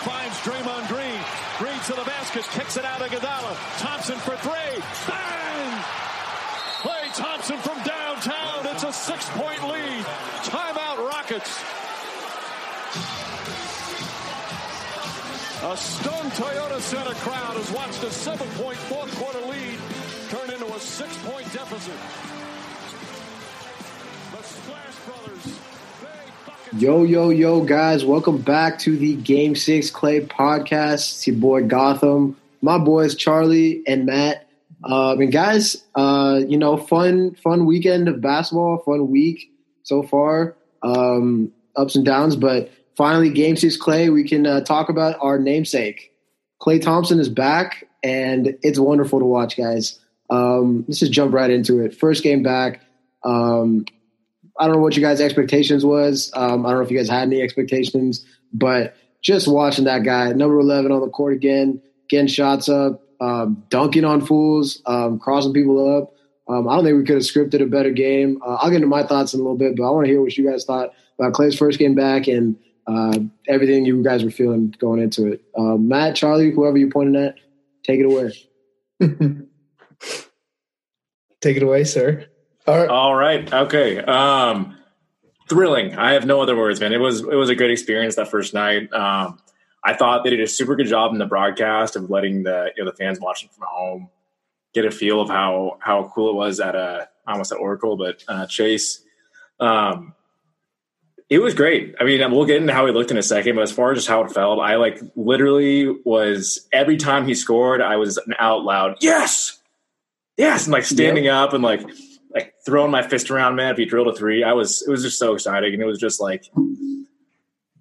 finds Draymond Green. Green to the basket, kicks it out of Iguodala. Thompson for three. Bang! Klay Thompson from downtown. It's a six-point lead. Timeout Rockets. A stunned Toyota Center crowd has watched a seven-point fourth quarter lead turn into a six-point deficit. Yo, yo, yo, guys. Welcome back to the Game 6 Klay podcast. It's your boy Gotham. My boys Charlie and Matt. Um, and guys, uh, you know, fun, fun weekend of basketball, fun week so far. Um, ups and downs, but finally, Game 6 Klay, we can uh, talk about our namesake. Klay Thompson is back, and it's wonderful to watch, guys. Um, let's just jump right into it. First game back. Um, I don't know what you guys' expectations was. Um, I don't know if you guys had any expectations, but just watching that guy, number 11 on the court again, getting shots up, um, dunking on fools, um, crossing people up. Um, I don't think we could have scripted a better game. Uh, I'll get into my thoughts in a little bit, but I want to hear what you guys thought about Klay's first game back and uh, everything you guys were feeling going into it. Uh, Matt, Charlie, whoever you pointed at, take it away. take it away, sir. All right. All right. Okay. Um, thrilling. I have no other words, man. It was it was a great experience that first night. Um, I thought they did a super good job in the broadcast of letting the you know the fans watching from home get a feel of how how cool it was at a almost at Oracle, but uh, Chase. Um, it was great. I mean, we'll get into how he looked in a second, but as far as just how it felt, I like literally was every time he scored, I was out loud, yes, yes, and like standing yep. up and like like throwing my fist around, man. If he drilled a three, I was it was just so exciting, and it was just like,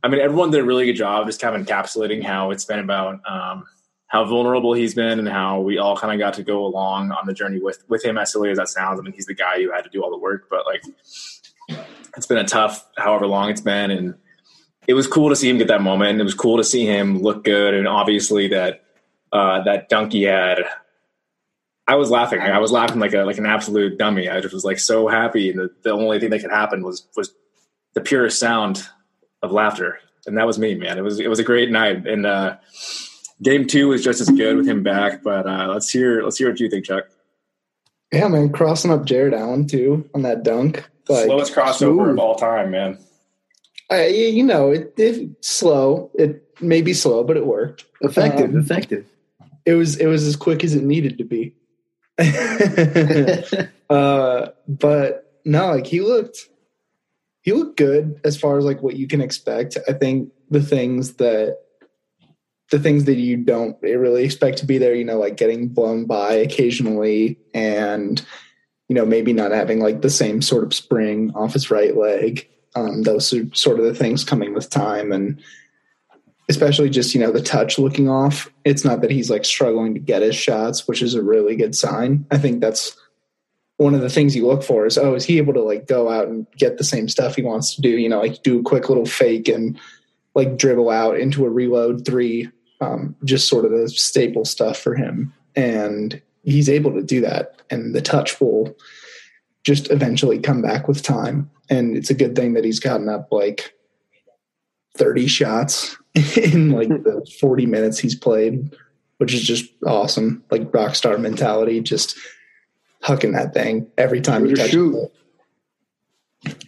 I mean, everyone did a really good job just kind of encapsulating how it's been about um, how vulnerable he's been and how we all kind of got to go along on the journey with with him. As silly as that sounds, I mean, he's the guy who had to do all the work, but like, it's been a tough, however long it's been, and it was cool to see him get that moment. And it was cool to see him look good, and obviously that uh, that dunk he had I was laughing. I was laughing like a like an absolute dummy. I just was like so happy, and the, the only thing that could happen was was the purest sound of laughter, and that was me, man. It was it was a great night, and uh, game two was just as good with him back. But uh, let's hear let's hear what you think, Chuck. Yeah, man, crossing up Jarrett Allen too on that dunk. Like, Slowest crossover smooth. of all time, man. Uh, you know, it, it slow. It may be slow, but it worked. Effective, um, effective. It was it was as quick as it needed to be. uh, but no, like he looked, he looked good as far as like what you can expect. I think the things that the things that you don't really expect to be there, you know, like getting blown by occasionally and you know, maybe not having like the same sort of spring off his right leg. Um, those are sort of the things coming with time and especially just you know the touch looking off. It's not that he's like struggling to get his shots which is a really good sign. I think that's one of the things you look for is oh is he able to like go out and get the same stuff he wants to do? You know like do a quick little fake and like dribble out into a reload three um, just sort of the staple stuff for him. And he's able to do that. And the touch will just eventually come back with time. And it's a good thing that he's gotten up like 30 shots in like the 40 minutes he's played, which is just awesome. Like rock star mentality, just hucking that thing every time he touches it.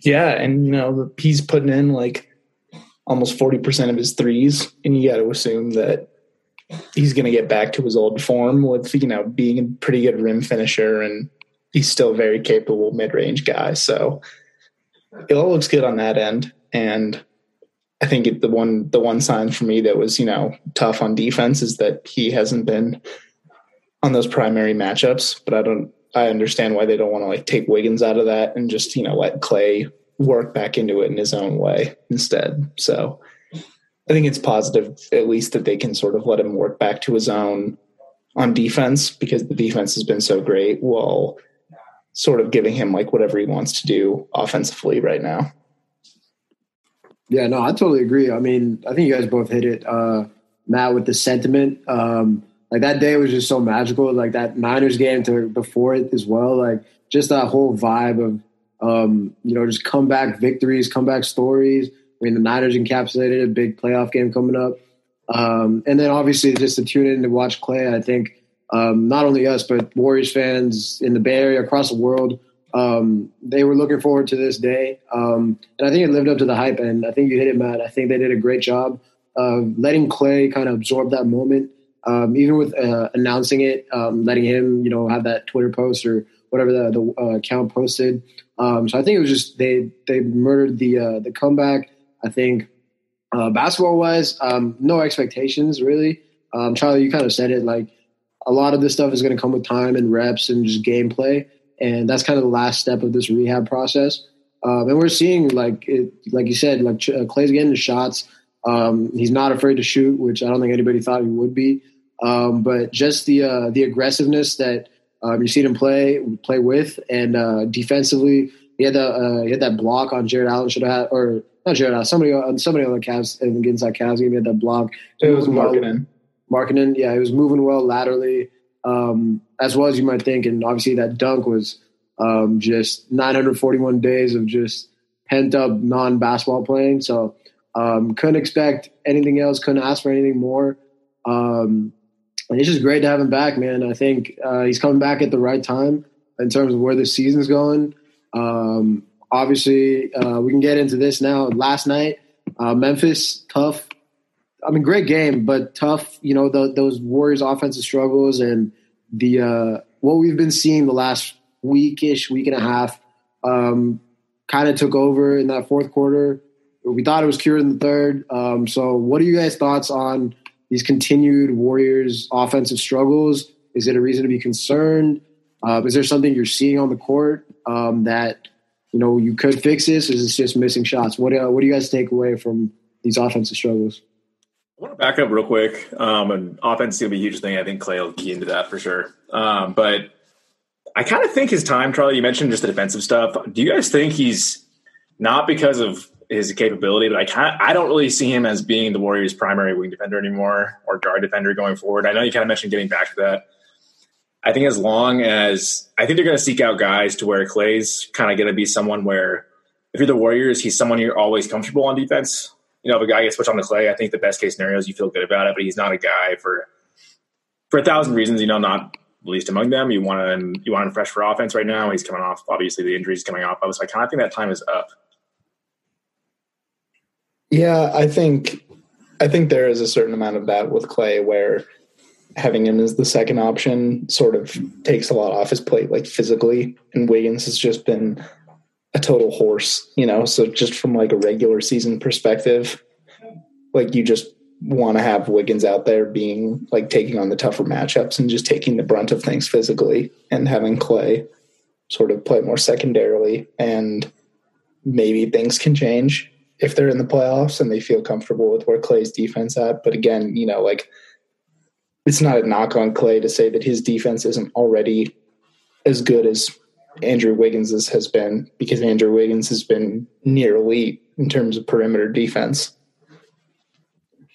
Yeah, and you know he's putting in like almost 40% of his threes, and you got to assume that he's going to get back to his old form with you know being a pretty good rim finisher, and he's still a very capable mid range guy. So it all looks good on that end, and I think it, the one the one sign for me that was you know tough on defense is that he hasn't been on those primary matchups. But I don't I understand why they don't want to like take Wiggins out of that and just you know let Klay work back into it in his own way instead. So I think it's positive at least that they can sort of let him work back to his own on defense because the defense has been so great while sort of giving him like whatever he wants to do offensively right now. Yeah, no, I totally agree. I mean, I think you guys both hit it, uh, Matt, with the sentiment. Um, like that day was just so magical. Like that Niners game to before it as well. Like just that whole vibe of, um, you know, just comeback victories, comeback stories. I mean, the Niners encapsulated a big playoff game coming up. Um, and then obviously just to tune in to watch Klay. I think um, not only us but Warriors fans in the Bay Area across the world, um, they were looking forward to this day. Um, and I think it lived up to the hype. And I think you hit it, Matt. I think they did a great job of letting Klay kind of absorb that moment. Um, even with uh, announcing it, um, letting him, you know, have that Twitter post or whatever the, the uh, account posted. Um, so I think it was just they they murdered the uh, the comeback. I think uh, basketball wise, um, no expectations really. Charlie, you kind of said it. Like a lot of this stuff is going to come with time and reps and just gameplay, and that's kind of the last step of this rehab process. Um, and we're seeing like it, like you said, like uh, Klay's getting the shots. Um, he's not afraid to shoot, which I don't think anybody thought he would be. Um, but just the uh, the aggressiveness that um, you see him play play with, and uh, defensively, he had the uh, he had that block on Jarrett Allen. Should have had, or not Jarrett Allen, somebody on somebody on the Cavs against that Cavs game. He had that block. It was Markkanen. Markkanen, yeah, he was moving well laterally, um, as well as you might think. And obviously, that dunk was um, just 941 days of just pent up non basketball playing. So um, couldn't expect anything else. Couldn't ask for anything more. Um, and it's just great to have him back, man. I think uh, he's coming back at the right time in terms of where the season's going. Um, obviously, uh, we can get into this now. Last night, uh, Memphis, tough. I mean, great game, but tough. You know, the, those Warriors' offensive struggles and the uh, what we've been seeing the last weekish, week and a half, um, kind of took over in that fourth quarter. We thought it was cured in the third. Um, so, what are you guys' thoughts on? these continued Warriors offensive struggles? Is it a reason to be concerned? Uh, is there something you're seeing on the court um, that you know you could fix this? Is it just missing shots? What uh, what do you guys take away from these offensive struggles? Want to back up real quick. Um, and offense is going to be a huge thing. I think Klay will key into that for sure. Um, but I kind of think his time, Charlie. You mentioned just the defensive stuff. Do you guys think he's not because of his capability, but I can't. I don't really see him as being the Warriors' primary wing defender anymore or guard defender going forward. I know you kind of mentioned getting back to that. I think as long as I think they're going to seek out guys to where Klay's kind of going to be someone where if you're the Warriors, he's someone you're always comfortable on defense. You know, if a guy gets switched on the Klay, I think the best case scenario is you feel good about it, but he's not a guy for for a thousand reasons. You know, not least among them. You want him, you want him fresh for offense right now. He's coming off obviously the injuries coming off. Like, I kind of think that time is up. Yeah, I think I think there is a certain amount of that with Klay where having him as the second option sort of takes a lot off his plate, like physically. And Wiggins has just been a total horse, you know. So just from like a regular season perspective, like you just want to have Wiggins out there being like taking on the tougher matchups and just taking the brunt of things physically and having Klay sort of play more secondarily and maybe things can change if they're in the playoffs and they feel comfortable with where Klay's defense at. But again, you know, like it's not a knock on Klay to say that his defense isn't already as good as Andrew Wiggins has been because Andrew Wiggins has been near elite in terms of perimeter defense.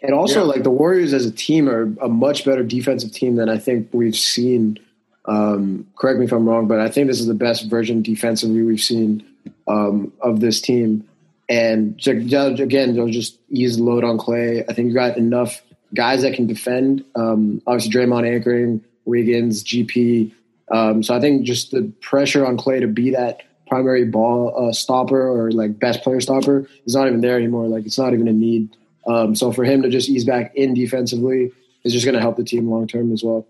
And also, yeah. like the Warriors as a team are a much better defensive team than I think we've seen. Um, correct me if I'm wrong, but I think this is the best version defensively we've seen um, of this team. And again, they'll just ease the load on Klay. I think you got enough guys that can defend. Um, obviously, Draymond anchoring, Wiggins, GP. Um, so I think just the pressure on Klay to be that primary ball uh, stopper or like best player stopper is not even there anymore. Like it's not even a need. Um, so for him to just ease back in defensively is just going to help the team long term as well.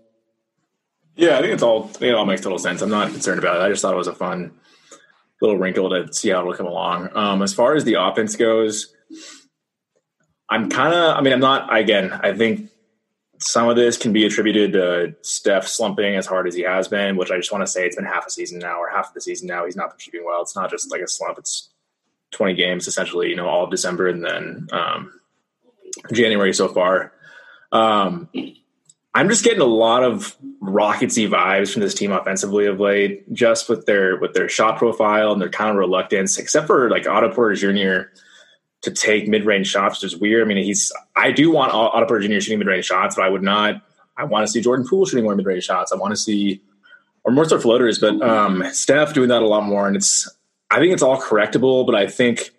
Yeah, I think it's all I think it all makes total sense. I'm not concerned about it. I just thought it was a fun little wrinkle to see how it'll come along. Um, as far as the offense goes, I'm kind of, I mean, I'm not, again, I think some of this can be attributed to Steph slumping as hard as he has been, which I just want to say it's been half a season now or half of the season now. He's not been shooting well. It's not just like a slump. It's 20 games essentially, you know, all of December and then um, January so far. Um, I'm just getting a lot of rocketsy vibes from this team offensively of late, just with their with their shot profile and their kind of reluctance, except for like Otto Porter Jr. to take mid range shots, which is weird. I mean, he's I do want Otto Porter Jr. shooting mid range shots, but I would not. I want to see Jordan Poole shooting more mid range shots. I want to see or more so floaters, but um, Steph doing that a lot more, and it's I think it's all correctable, but I think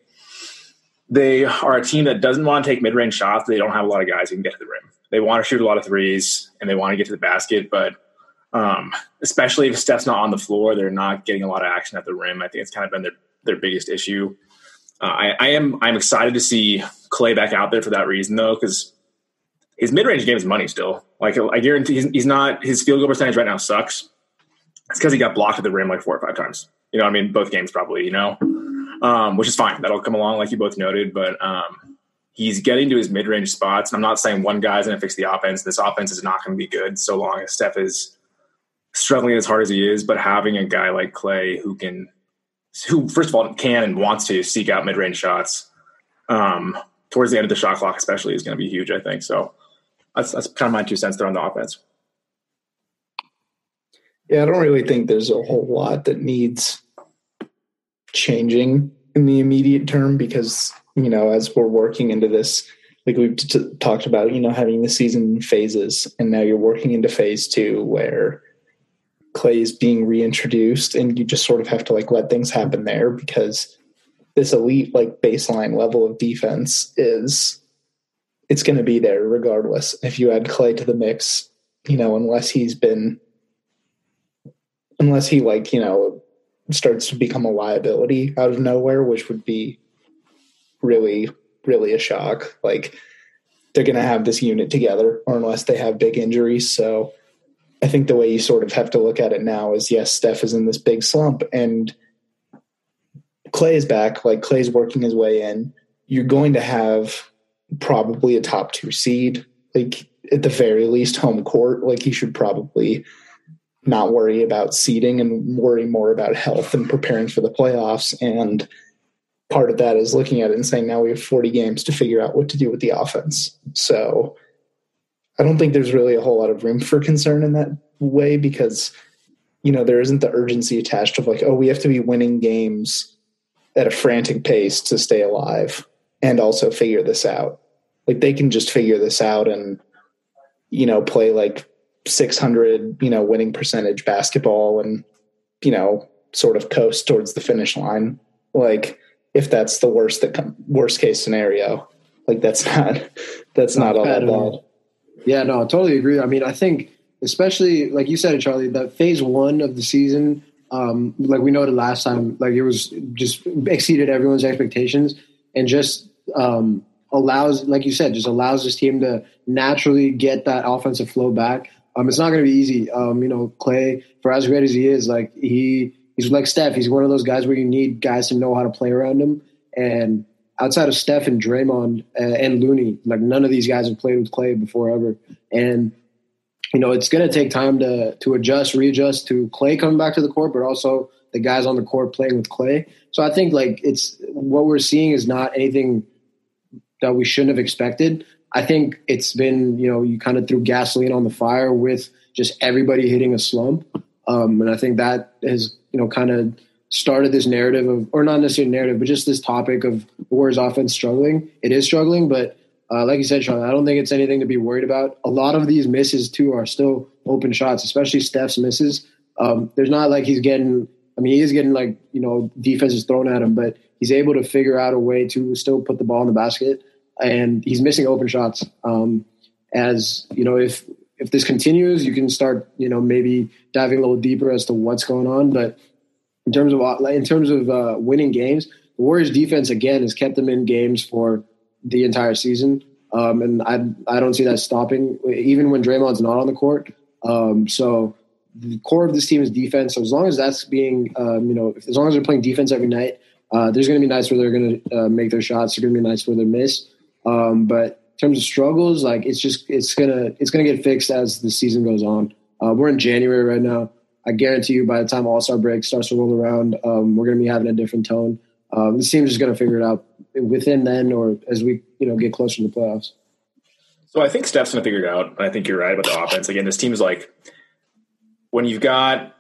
they are a team that doesn't want to take mid-range shots. They don't have a lot of guys who can get to the rim. They want to shoot a lot of threes and they want to get to the basket, but um, especially if Steph's not on the floor, they're not getting a lot of action at the rim. I think it's kind of been their their biggest issue. Uh, I, I, am I'm excited to see Klay back out there for that reason though, because his mid range game is money still. Like I guarantee he's, he's, not his field goal percentage right now sucks. It's because he got blocked at the rim like four or five times. You know, I mean, both games probably. You know, um, which is fine. That'll come along like you both noted, but um, he's getting to his mid range spots. And I'm not saying one guy's going to fix the offense. This offense is not going to be good so long as Steph is struggling as hard as he is. But having a guy like Klay who can who first of all can and wants to seek out mid-range shots um, towards the end of the shot clock, especially, is going to be huge. I think so. That's that's kind of my two cents there on the offense. Yeah, I don't really think there's a whole lot that needs changing in the immediate term because you know as we're working into this like we've t- talked about you know having the season phases and now you're working into phase two where Klay is being reintroduced and you just sort of have to like let things happen there because this elite like baseline level of defense is it's going to be there regardless. If you add Klay to the mix you know unless he's been unless he like you know starts to become a liability out of nowhere which would be really really a shock. Like they're going to have this unit together or unless they have big injuries so I think the way you sort of have to look at it now is yes, Steph is in this big slump and Klay is back. Like Klay's working his way in. You're going to have probably a top two seed, like at the very least home court. Like he should probably not worry about seeding and worry more about health and preparing for the playoffs. And part of that is looking at it and saying now we have 40 games to figure out what to do with the offense. So I don't think there's really a whole lot of room for concern in that way because you know there isn't the urgency attached of like oh we have to be winning games at a frantic pace to stay alive and also figure this out. Like they can just figure this out and you know play like 600 you know winning percentage basketball and you know sort of coast towards the finish line. Like if that's the worst that com- worst case scenario like that's not that's not, not all that bad yeah, no, I totally agree. I mean, I think especially like you said, Charlie, that phase one of the season, um, like we noted last time, like it was just exceeded everyone's expectations and just um, allows, like you said, just allows this team to naturally get that offensive flow back. Um, it's not going to be easy. Um, you know, Klay, for as great as he is, like he he's like Steph. He's one of those guys where you need guys to know how to play around him. And outside of Steph and Draymond uh, and Looney, like none of these guys have played with Klay before ever. And you know, it's going to take time to to adjust, readjust to Klay coming back to the court, but also the guys on the court playing with Klay. So I think like it's what we're seeing is not anything that we shouldn't have expected. I think it's been you know you kind of threw gasoline on the fire with just everybody hitting a slump, um, and I think that has you know kind of started this narrative of, or not necessarily narrative, but just this topic of the Warriors offense struggling. It is struggling, but uh, like you said, Sean, I don't think it's anything to be worried about. A lot of these misses too are still open shots, especially Steph's misses. Um, there's not like he's getting. I mean, he is getting like you know defenses thrown at him, but he's able to figure out a way to still put the ball in the basket, and he's missing open shots. Um, as you know, if if this continues, you can start you know maybe diving a little deeper as to what's going on, but in terms of in terms of uh, winning games. The Warriors defense again has kept them in games for the entire season, um, and I I don't see that stopping even when Draymond's not on the court. Um, so the core of this team is defense. So as long as that's being um, you know as long as they're playing defense every night, uh, there's going to be nights where they're going to uh, make their shots. There's going to be nights where they miss. Um, but in terms of struggles, like it's just it's gonna it's gonna get fixed as the season goes on. Uh, we're in January right now. I guarantee you, by the time All Star break starts to roll around, um, we're going to be having a different tone. Um, this team's just going to figure it out within then, or as we you know get closer to the playoffs. So I think Steph's going to figure it out. I think you're right about the offense. Again, this team is like when you've got,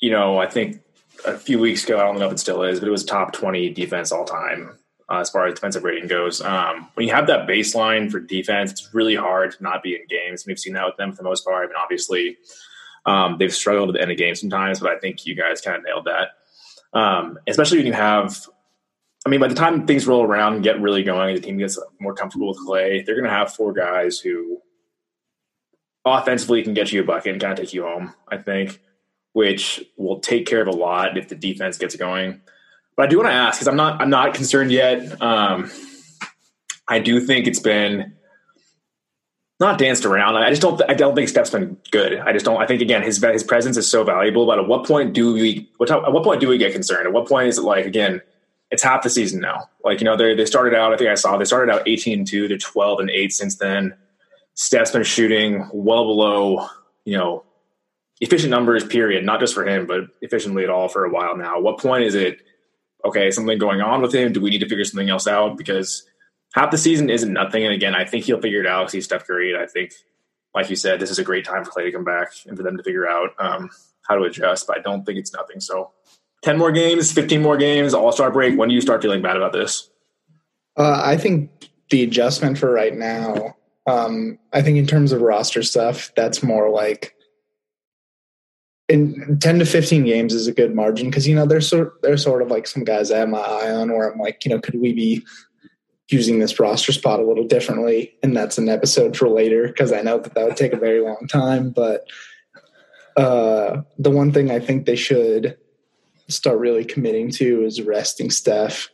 you know, I think a few weeks ago, I don't know if it still is, but it was top 20 defense all time uh, as far as defensive rating goes. Um, when you have that baseline for defense, it's really hard to not be in games. We've seen that with them for the most part. I mean, obviously, um, they've struggled at the end of games sometimes, but I think you guys kind of nailed that. Um, especially when you have I mean, by the time things roll around and get really going, the team gets more comfortable with Klay. They're going to have four guys who offensively can get you a bucket and kind of take you home. I think, which will take care of a lot if the defense gets going. But I do want to ask because I'm not I'm not concerned yet. Um, I do think it's been not danced around. I just don't. I don't think Steph's been good. I just don't. I think again, his his presence is so valuable. But at what point do we? What at what point do we get concerned? At what point is it like again? It's half the season now. Like you know, they they started out. I think I saw they started out eighteen and two. They're twelve and eight since then. Steph's been shooting well below you know efficient numbers. Period. Not just for him, but efficiently at all for a while now. At what point is it? Okay, something going on with him. Do we need to figure something else out? Because half the season isn't nothing. And again, I think he'll figure it out. He's Steph Curry. And I think, like you said, this is a great time for Klay to come back and for them to figure out um, how to adjust. But I don't think it's nothing. So, ten more games, fifteen more games, All Star break. When do you start feeling bad about this? Uh, I think the adjustment for right now. Um, I think in terms of roster stuff, that's more like in 10 to 15 games is a good margin because you know there's sort there's sort of like some guys I have my eye on where I'm like you know could we be using this roster spot a little differently. And that's an episode for later because I know that that would take a very long time. But uh, the one thing I think they should start really committing to is resting Steph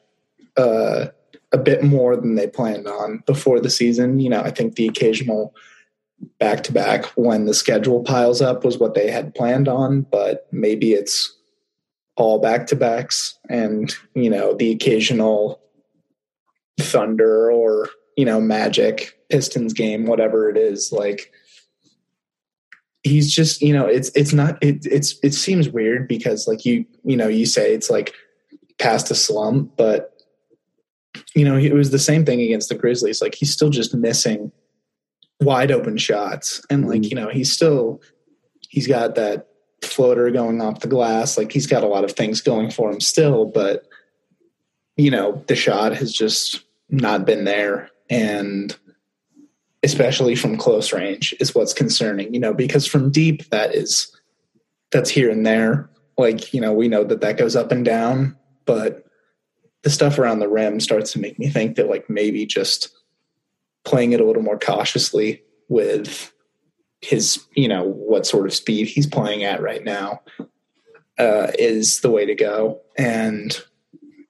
uh, a bit more than they planned on before the season. You know, I think the occasional back to back when the schedule piles up was what they had planned on, but maybe it's all back to backs and, you know, the occasional Thunder or you know Magic, Pistons game, whatever it is. Like he's just you know it's it's not it it's it seems weird because like you you know you say it's like past a slump, but you know it was the same thing against the Grizzlies. Like he's still just missing wide open shots, and like mm-hmm. you know he's still he's got that floater going off the glass. Like he's got a lot of things going for him still, but you know the shot has just not been there. And especially from close range is what's concerning you know because from deep that is that's here and there. Like you know we know that that goes up and down but the stuff around the rim starts to make me think that like maybe just playing it a little more cautiously with his you know what sort of speed he's playing at right now uh, is the way to go. And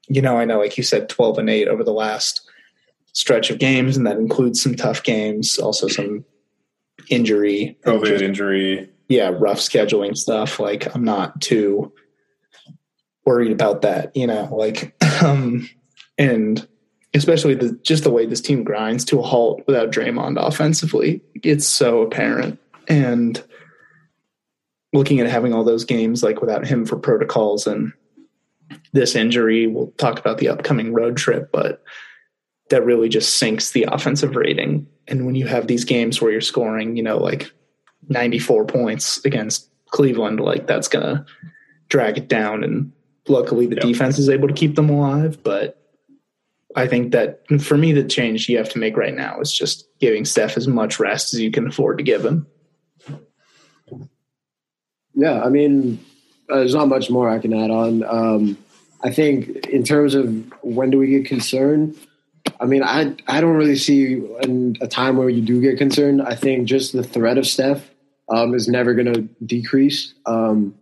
you know i know like you said 12 and 8 over the last stretch of games, and that includes some tough games, also some injury, COVID just, injury. Yeah, rough scheduling stuff. Like I'm not too worried about that, you know, like um and especially the just the way this team grinds to a halt without Draymond offensively. It's so apparent. And looking at having all those games like without him for protocols and this injury, we'll talk about the upcoming road trip, but that really just sinks the offensive rating. And when you have these games where you're scoring, you know, like 94 points against Cleveland, like that's going to drag it down. And luckily the yep. defense is able to keep them alive. But I think that for me, the change you have to make right now is just giving Steph as much rest as you can afford to give him. Yeah, I mean, uh, there's not much more I can add on. Um, I think in terms of when do we get concerned, I mean, I I don't really see a time where you do get concerned. I think just the threat of Steph um, is never going to decrease. Um,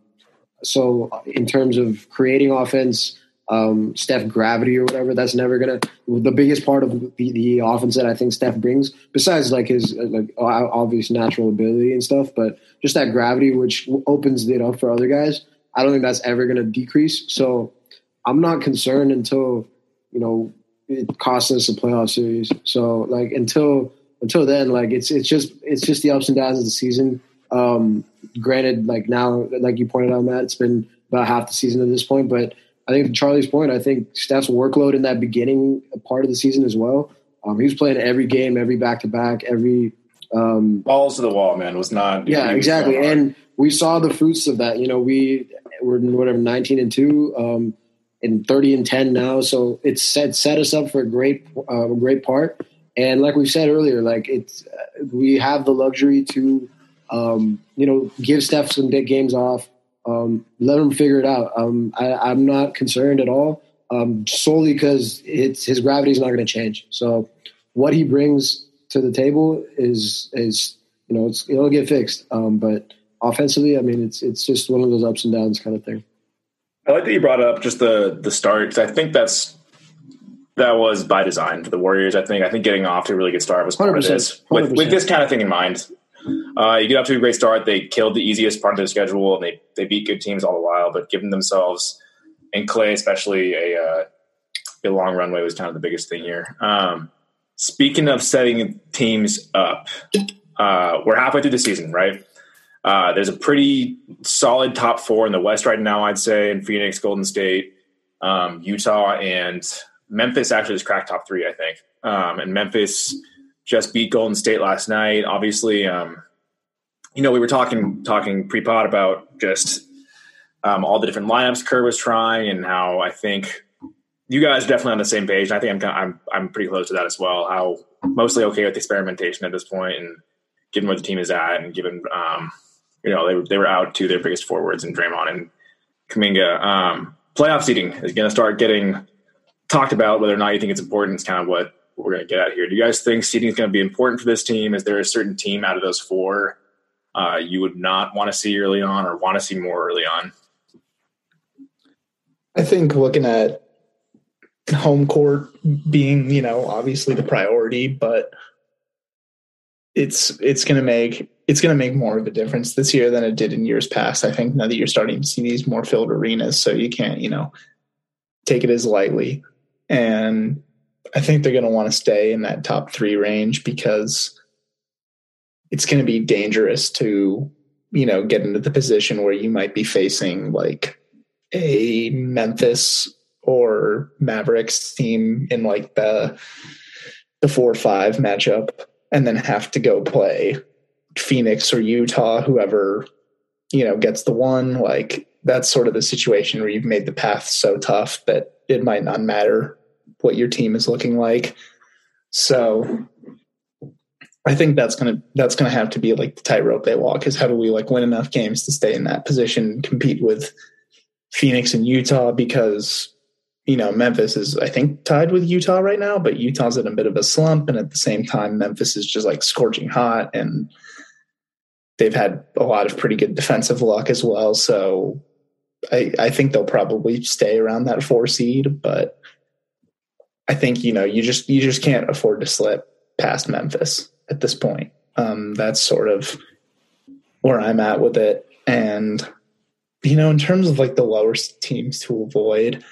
so in terms of creating offense, um, Steph gravity or whatever, that's never going to the biggest part of the, the offense that I think Steph brings. Besides like his like obvious natural ability and stuff, but just that gravity which opens it up for other guys. I don't think that's ever going to decrease. So I'm not concerned until you know it costs us a playoff series. So like until until then, like it's it's just it's just the ups and downs of the season. Um, granted, like now, like you pointed out, Matt, it's been about half the season at this point. But I think to Charlie's point, I think Steph's workload in that beginning part of the season as well. Um, he was playing every game, every back to back, every um, balls to the wall. Man was not. Yeah, exactly. And we saw the fruits of that. You know, we were whatever nineteen and two. Um, and 30 and 10 now. So it's set set us up for a great uh, great part. And like we said earlier, like it's uh, we have the luxury to um, you know give Steph some big games off. Um, let him figure it out. Um, I, am not concerned at all. um, solely because it's his gravity is not going to change. So what he brings to the table is is you know it's it'll get fixed. Um, but offensively, I mean, it's it's just one of those ups and downs kind of thing. I like that you brought up just the the start. I think that's that was by design for the Warriors. I think I think getting off to a really good start was part of this. With, with this kind of thing in mind, uh, you get off to a great start. They killed the easiest part of their schedule, and they they beat good teams all the while. But giving themselves and Klay, especially a uh, a long runway, was kind of the biggest thing here. Um, speaking of setting teams up, uh, we're halfway through the season, right? Uh, there's a pretty solid top four in the West right now, I'd say, in Phoenix, Golden State, um, Utah, and Memphis actually just cracked top three, I think. Um, and Memphis just beat Golden State last night. Obviously, um, you know, we were talking talking pre pod about just um, all the different lineups Kerr was trying, and how I think you guys definitely on the same page. And I think I'm I'm I'm pretty close to that as well. How mostly okay with experimentation at this point, and given where the team is at, and given um, you know they were, they were out to their biggest forwards in Draymond and Kuminga. Um, playoff seeding is going to start getting talked about. Whether or not you think it's important is kind of what we're going to get at here. Do you guys think seeding is going to be important for this team? Is there a certain team out of those four uh, you would not want to see early on, or want to see more early on? I think looking at home court being, you know, obviously the priority, but it's it's going to make it's going to make more of a difference this year than it did in years past. I think now that you're starting to see these more filled arenas, so you can't, you know, take it as lightly. And I think they're going to want to stay in that top three range because it's going to be dangerous to, you know, get into the position where you might be facing like a Memphis or Mavericks team in like the the four five matchup and then have to go play Phoenix or Utah, whoever, you know, gets the one, like that's sort of the situation where you've made the path so tough that it might not matter what your team is looking like. So I think that's gonna that's gonna have to be like the tightrope they walk is how do we like win enough games to stay in that position, compete with Phoenix and Utah because you know Memphis is I think tied with Utah right now, but Utah's in a bit of a slump, and at the same time Memphis is just like scorching hot and they've had a lot of pretty good defensive luck as well. So I, I think they'll probably stay around that four seed, but I think you know you just you just can't afford to slip past Memphis at this point. Um, that's sort of where I'm at with it, and you know, in terms of like the lower teams to avoid,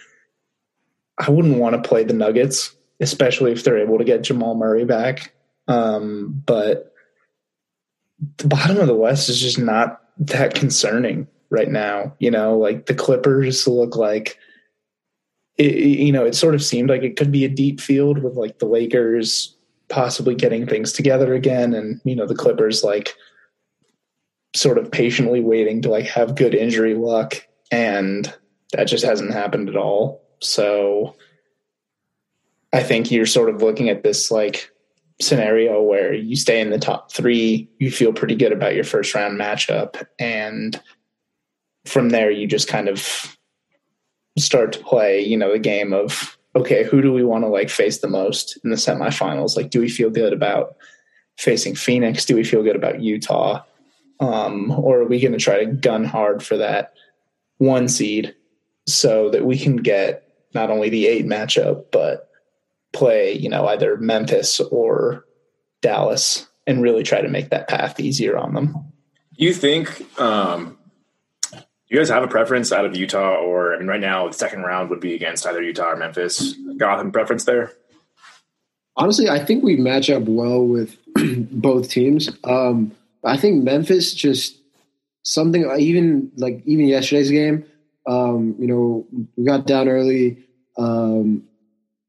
I wouldn't want to play the Nuggets, especially if they're able to get Jamal Murray back. Um, but the bottom of the West is just not that concerning right now. You know, like the Clippers look like it, you know, it sort of seemed like it could be a deep field with like the Lakers possibly getting things together again, and you know, the Clippers like sort of patiently waiting to like have good injury luck, and that just hasn't happened at all. So I think you're sort of looking at this like scenario where you stay in the top three, you feel pretty good about your first round matchup. And from there, you just kind of start to play, you know, the game of, okay, who do we want to like face the most in the semifinals? Like, do we feel good about facing Phoenix? Do we feel good about Utah? Um, or are we going to try to gun hard for that one seed so that we can get not only the eight matchup, but play, you know, either Memphis or Dallas and really try to make that path easier on them. Do you think um, you guys have a preference out of Utah, or I mean, right now the second round would be against either Utah or Memphis. Gotham preference there. Honestly, I think we match up well with both teams. Um, I think Memphis just something even like even yesterday's game. Um, you know, we got down early. Um,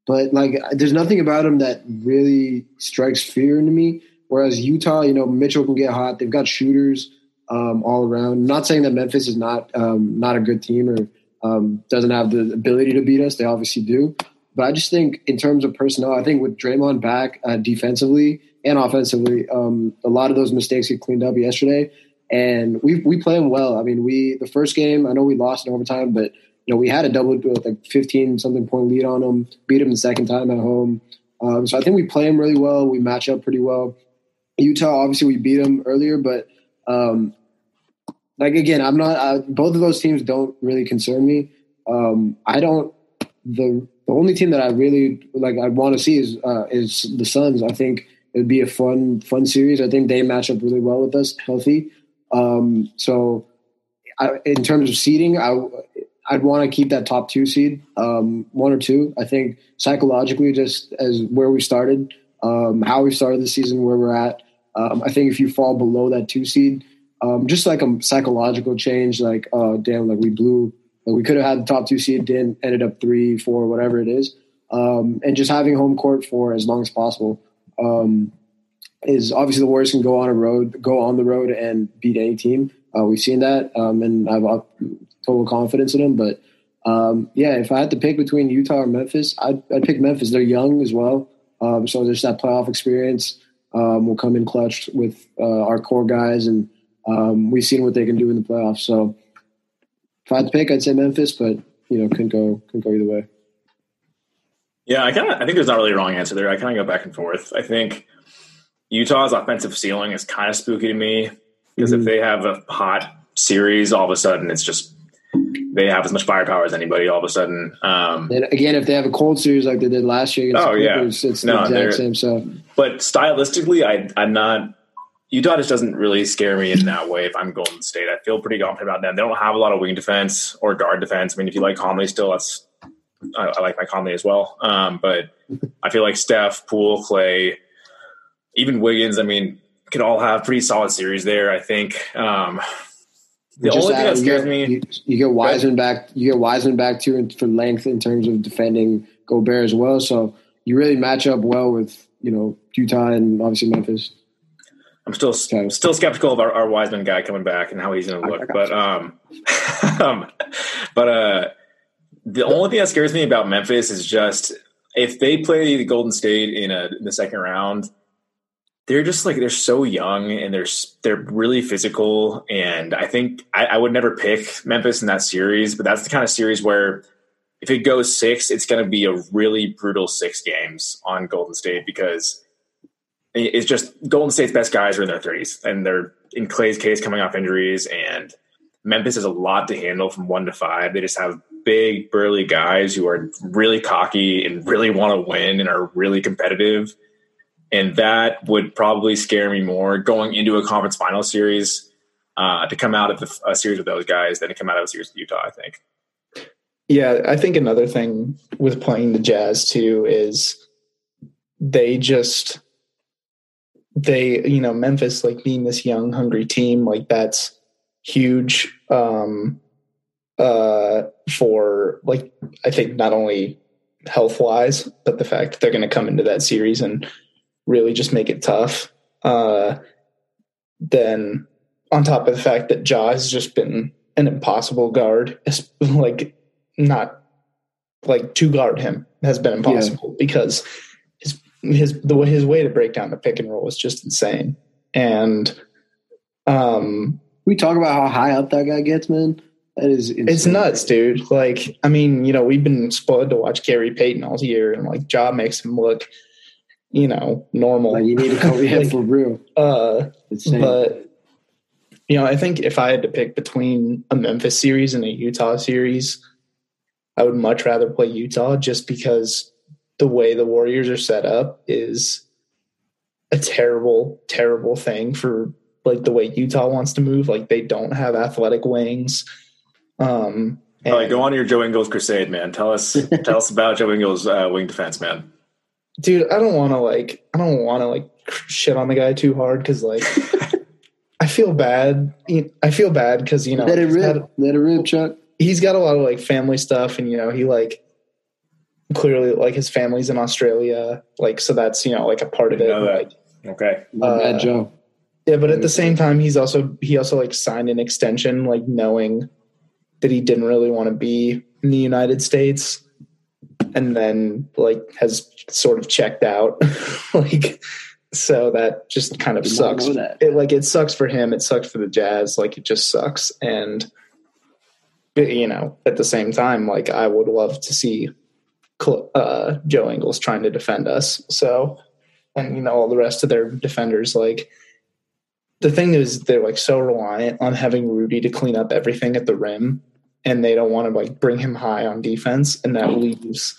but like, there's nothing about him that really strikes fear into me. Whereas Utah, you know, Mitchell can get hot. They've got shooters um, all around. Not saying that Memphis is not um, not a good team or um, doesn't have the ability to beat us. They obviously do. But I just think in terms of personnel, I think with Draymond back uh, defensively and offensively, um, a lot of those mistakes get cleaned up yesterday. And we we play them well. I mean, we the first game, I know we lost in overtime, but you know, we had a double like 15 something point lead on them, beat them the second time at home. Um, so I think we play them really well. We match up pretty well. Utah, obviously, we beat them earlier, but um, like again, I'm not. Uh, both of those teams don't really concern me. Um, I don't. The the only team that I really like, I want to see is uh, is the Suns. I think it would be a fun fun series. I think they match up really well with us, healthy. Um, so, I, in terms of seeding, I I'd want to keep that top two seed, um, one or two. I think psychologically, just as where we started, um, how we started the season, where we're at. Um, I think if you fall below that two seed, um, just like a psychological change, like uh, damn, like we blew, like we could have had the top two seed, didn't ended up three, four, whatever it is, um, and just having home court for as long as possible um, is obviously the Warriors can go on a road, go on the road and beat any team. Uh, we've seen that, um, and I've total confidence in them. But um, yeah, if I had to pick between Utah or Memphis, I'd, I'd pick Memphis. They're young as well, um, so there's that playoff experience. Um, will come in clutch with uh, our core guys, and um, we've seen what they can do in the playoffs. So if I had to pick, I'd say Memphis, but you know, couldn't go couldn't go either way. Yeah, I kind of I think there's not really a wrong answer there. I kind of go back and forth. I think Utah's offensive ceiling is kind of spooky to me because mm-hmm. if they have a hot series, all of a sudden it's just they have as much firepower as anybody all of a sudden. Um, and again, if they have a cold series like they did last year oh, Clippers, yeah. it's no, the exact same stuff. But stylistically, I, I'm not. Utah just doesn't really scare me in that way. If I'm Golden State, I feel pretty confident about them. They don't have a lot of wing defense or guard defense. I mean, if you like Conley still, that's I, I like my Conley as well. Um, but I feel like Steph, Poole, Klay, even Wiggins. I mean, could all have pretty solid series there. I think. Um, the only thing that scares me, you, you get Wiseman back. You get Wiseman back too for length in terms of defending Gobert as well. So you really match up well with you know Utah and obviously Memphis. I'm still okay. still skeptical of our, our, Wiseman guy coming back and how he's going to look, but um, um, but uh, the only thing that scares me about Memphis is just if they play the Golden State in a in the second round they're just like they're so young and they're they're really physical. And I think I, I would never pick Memphis in that series, but that's the kind of series where if it goes six, it's going to be a really brutal six games on Golden State because it's just Golden State's best guys are in their 30s and they're in Klay's case coming off injuries and Memphis has a lot to handle from one to five. They just have big, burly guys who are really cocky and really want to win and are really competitive and that would probably scare me more going into a conference final series uh, to come out of a series with those guys than to come out of a series with Utah. I think. Yeah, I think another thing with playing the Jazz too is they just they you know Memphis like being this young hungry team like that's huge um uh for like I think not only health wise but the fact that they're going to come into that series and really just make it tough. Uh, then on top of the fact that Ja has just been an impossible guard, like not like to guard him has been impossible yeah. because his his the way his way to break down the pick and roll is just insane. And um, we talk about how high up that guy gets, man. That is insane. it's nuts, dude. Like, I mean, you know, we've been spoiled to watch Gary Payton all year, and like Ja makes him look you know, normal. Like you need to come like, for real. Uh, but you know, I think if I had to pick between a Memphis series and a Utah series, I would much rather play Utah just because the way the Warriors are set up is a terrible, terrible thing for like the way Utah wants to move. Like they don't have athletic wings. Um, and, right, go on your Joe Ingles crusade, man. Tell us, tell us about Joe Ingles' uh, wing defense, man dude, I don't want to like, I don't want to like shit on the guy too hard because like, I feel bad. I feel bad because you know, let it rip, got, let it rip, Chuck. He's got a lot of like family stuff, and you know, he like clearly like his family's in Australia, like so that's you know like a part of it. Like, okay, uh, bad Joe. Yeah, but at the same time, he's also he also like signed an extension, like knowing that he didn't really want to be in the United States and then like has sort of checked out. Like so that just kind of sucks. it like it sucks for him it sucks for the jazz like it just sucks. And you know, at the same time, like I would love to see uh, Joe Ingles trying to defend us. So, and you know, all the rest of their defenders, like the thing is, they're like so reliant on having Rudy to clean up everything at the rim, and they don't want to like bring him high on defense, and that leaves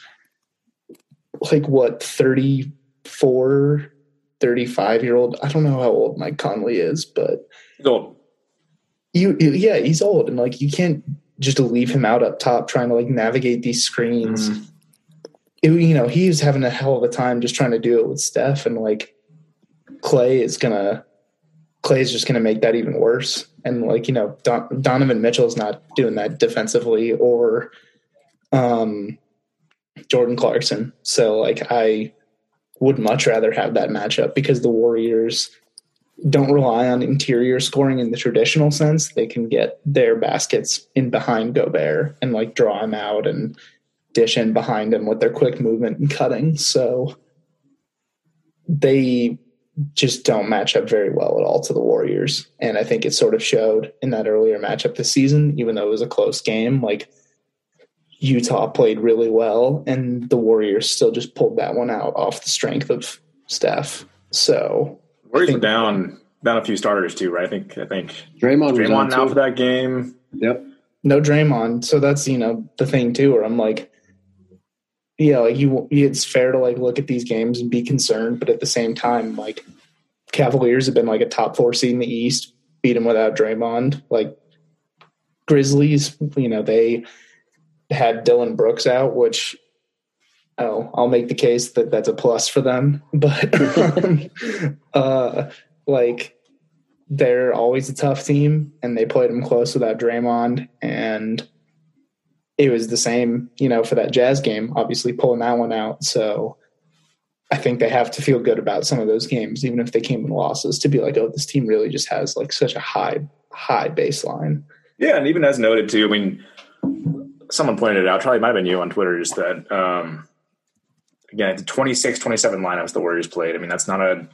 like what 34 35 year old i don't know how old mike conley is but old. You yeah he's old and like you can't just leave him out up top trying to like navigate these screens. Mm. it, you know he's having a hell of a time just trying to do it with steph and like klay is gonna klay is just gonna make that even worse and like you know Don, donovan mitchell's not doing that defensively or um jordan clarkson so like i would much rather have that matchup because the warriors don't rely on interior scoring in the traditional sense. They can get their baskets in behind Gobert and like draw him out and dish in behind him with their quick movement and cutting. So they just don't match up very well at all to the Warriors. And I think it sort of showed in that earlier matchup this season, even though it was a close game. Like Utah played really well, and the Warriors still just pulled that one out off the strength of Steph. So Warriors think, down down a few starters too, right? I think I think Draymond Draymond now for that game. Yep. No Draymond, so that's you know the thing too. Where I'm like, yeah, like you, it's fair to like look at these games and be concerned, but at the same time, like Cavaliers have been like a top four seed in the East, beat them without Draymond. Like Grizzlies, you know, they had Dillon Brooks out, which oh, I'll make the case that that's a plus for them. But um, uh, like they're always a tough team, and they played them close without Draymond, and it was the same, you know, for that Jazz game. Obviously, pulling that one out, so. I think they have to feel good about some of those games, even if they came in losses, to be like, oh, this team really just has like such a high, high baseline. Yeah, and even as noted too, I mean, someone pointed it out, probably might have been you on Twitter, just that um, again, the 26, 27 lineups the Warriors played. I mean, that's not a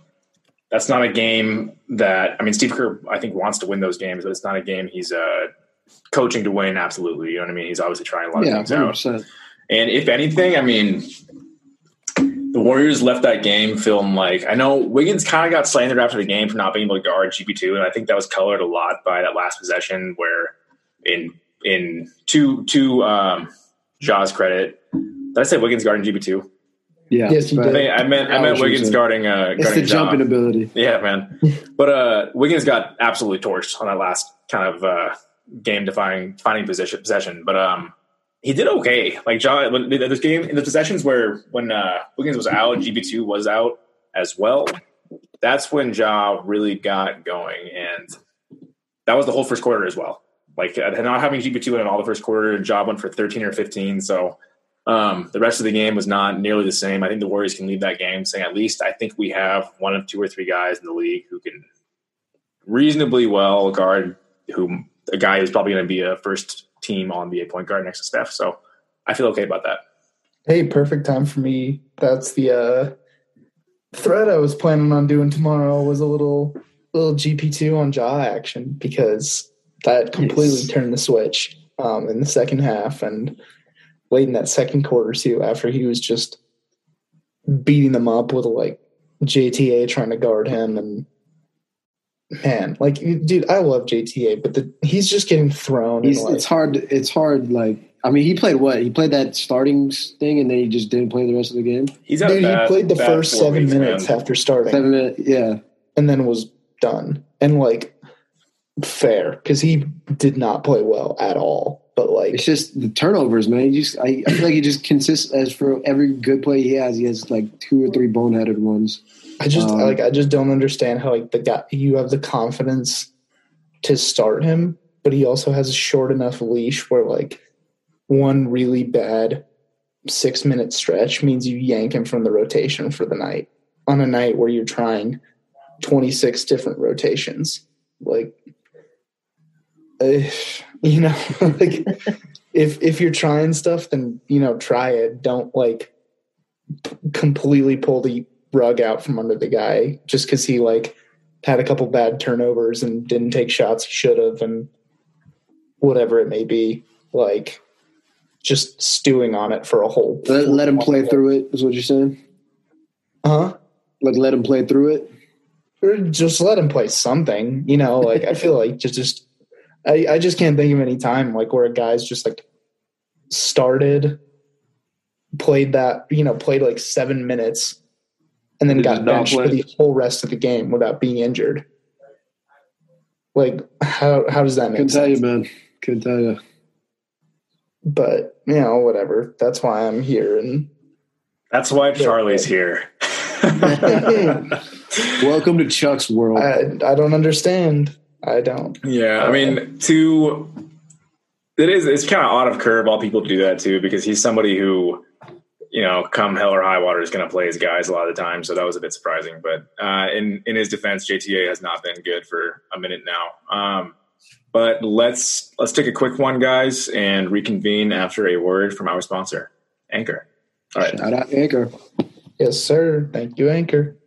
that's not a game that I mean Steve Kerr I think wants to win those games, but it's not a game he's uh, coaching to win. Absolutely, you know what I mean. He's obviously trying a lot of things 100%. out. And if anything, I mean, the Warriors left that game feeling like I know Wiggins kind of got slandered after the game for not being able to guard GP two, and I think that was colored a lot by that last possession where in in two two um, Ja's credit, did I say Wiggins guarding GP two? Yeah, yes, you did. I, meant I meant Wiggins guarding. Uh, it's the jumping ability. Yeah, man. but uh, Wiggins got absolutely torched on that last kind of uh, game defining finding position possession. But um, he did okay. Like John, when this game in the possessions where when uh, Wiggins was out, GP two was out as well. That's when Ja really got going, and that was the whole first quarter as well. Like uh, not having GP two in all the first quarter, Ja went for thirteen or fifteen. So um, the rest of the game was not nearly the same. I think the Warriors can leave that game saying at least I think we have one of two or three guys in the league who can reasonably well guard who a guy who's probably going to be a first team All NBA point guard next to Steph. So I feel okay about that. Hey, perfect time for me. That's the uh, thread I was planning on doing tomorrow was a little little GP two on Ja action because that completely yes. turned the switch um, in the second half and late in that second quarter too, after he was just beating them up with like JTA trying to guard him and man, like dude, I love JTA, but the, he's just getting thrown. Like, it's hard. It's hard. Like I mean, he played what? He played that starting thing, and then he just didn't play the rest of the game. He's dude. Bad, he played the first seven weeks, minutes man. after starting. Seven minutes, yeah, and then was done. And like fair because he did not play well at all. But like, it's just the turnovers, man. He just, I, I feel like he just consists as for every good play he has, he has like two or three boneheaded ones. I just um, like, I just don't understand how like the guy you have the confidence to start him, but he also has a short enough leash where like one really bad six minute stretch means you yank him from the rotation for the night on a night where you're trying 26 different rotations. Like, uh, you know like if if you're trying stuff then you know try it don't like p- completely pull the rug out from under the guy just because he like had a couple bad turnovers and didn't take shots he should have and whatever it may be like just stewing on it for a whole. Let, let him play through it. Is what you're saying? Huh? Like let him play through it. Or just let him play something. You know, like I feel like just just I, I just can't think of any time like where a guy's just like started, played that you know played like seven minutes, and then got just benched for the whole rest of the game without being injured. Like how how does that make Couldn't tell you, man. Couldn't tell you. But you know, whatever. That's why I'm here, and That's why Charlie's here. Welcome to Chuck's world. I I don't understand. I don't. Yeah, I mean, to it is it's kind of odd of curve. All people do that too because he's somebody who, you know, come hell or high water is going to play his guys a lot of the time. So that was a bit surprising. But uh, in in his defense, JTA has not been good for a minute now. Um, but let's let's take a quick one, guys, and reconvene after a word from our sponsor, Anchor. All right. Shout out Anchor. Yes, sir. Thank you, Anchor.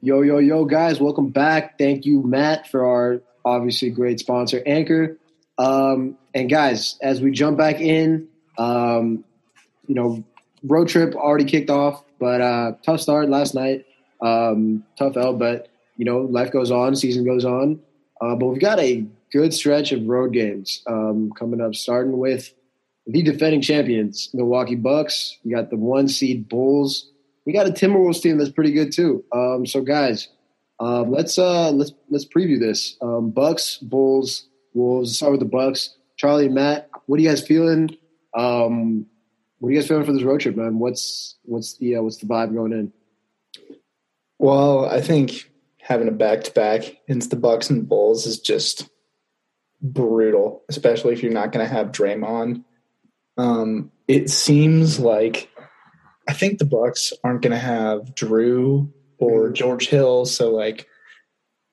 Yo, yo, yo, guys, welcome back. Thank you, Matt, for our obviously great sponsor, Anchor. Um, and guys, as we jump back in, um, you know, road trip already kicked off, but uh, tough start last night. Um, tough L, but you know, life goes on, season goes on. Uh, but we've got a good stretch of road games um, coming up, starting with the defending champions, Milwaukee Bucks. We got the one seed Bulls. We got a Timberwolves team that's pretty good too. Um, so guys, um, let's uh, let's let's preview this. Um, Bucks, Bulls, Wolves. Let's start with the Bucks. Charlie and Matt, what are you guys feeling? Um, what are you guys feeling for this road trip, man? What's what's the uh, what's the vibe going in? Well, I think having a back to back against the Bucks and Bulls is just brutal, especially if you're not going to have Draymond. Um, it seems like I think the Bucks aren't going to have Jrue or George Hill, so like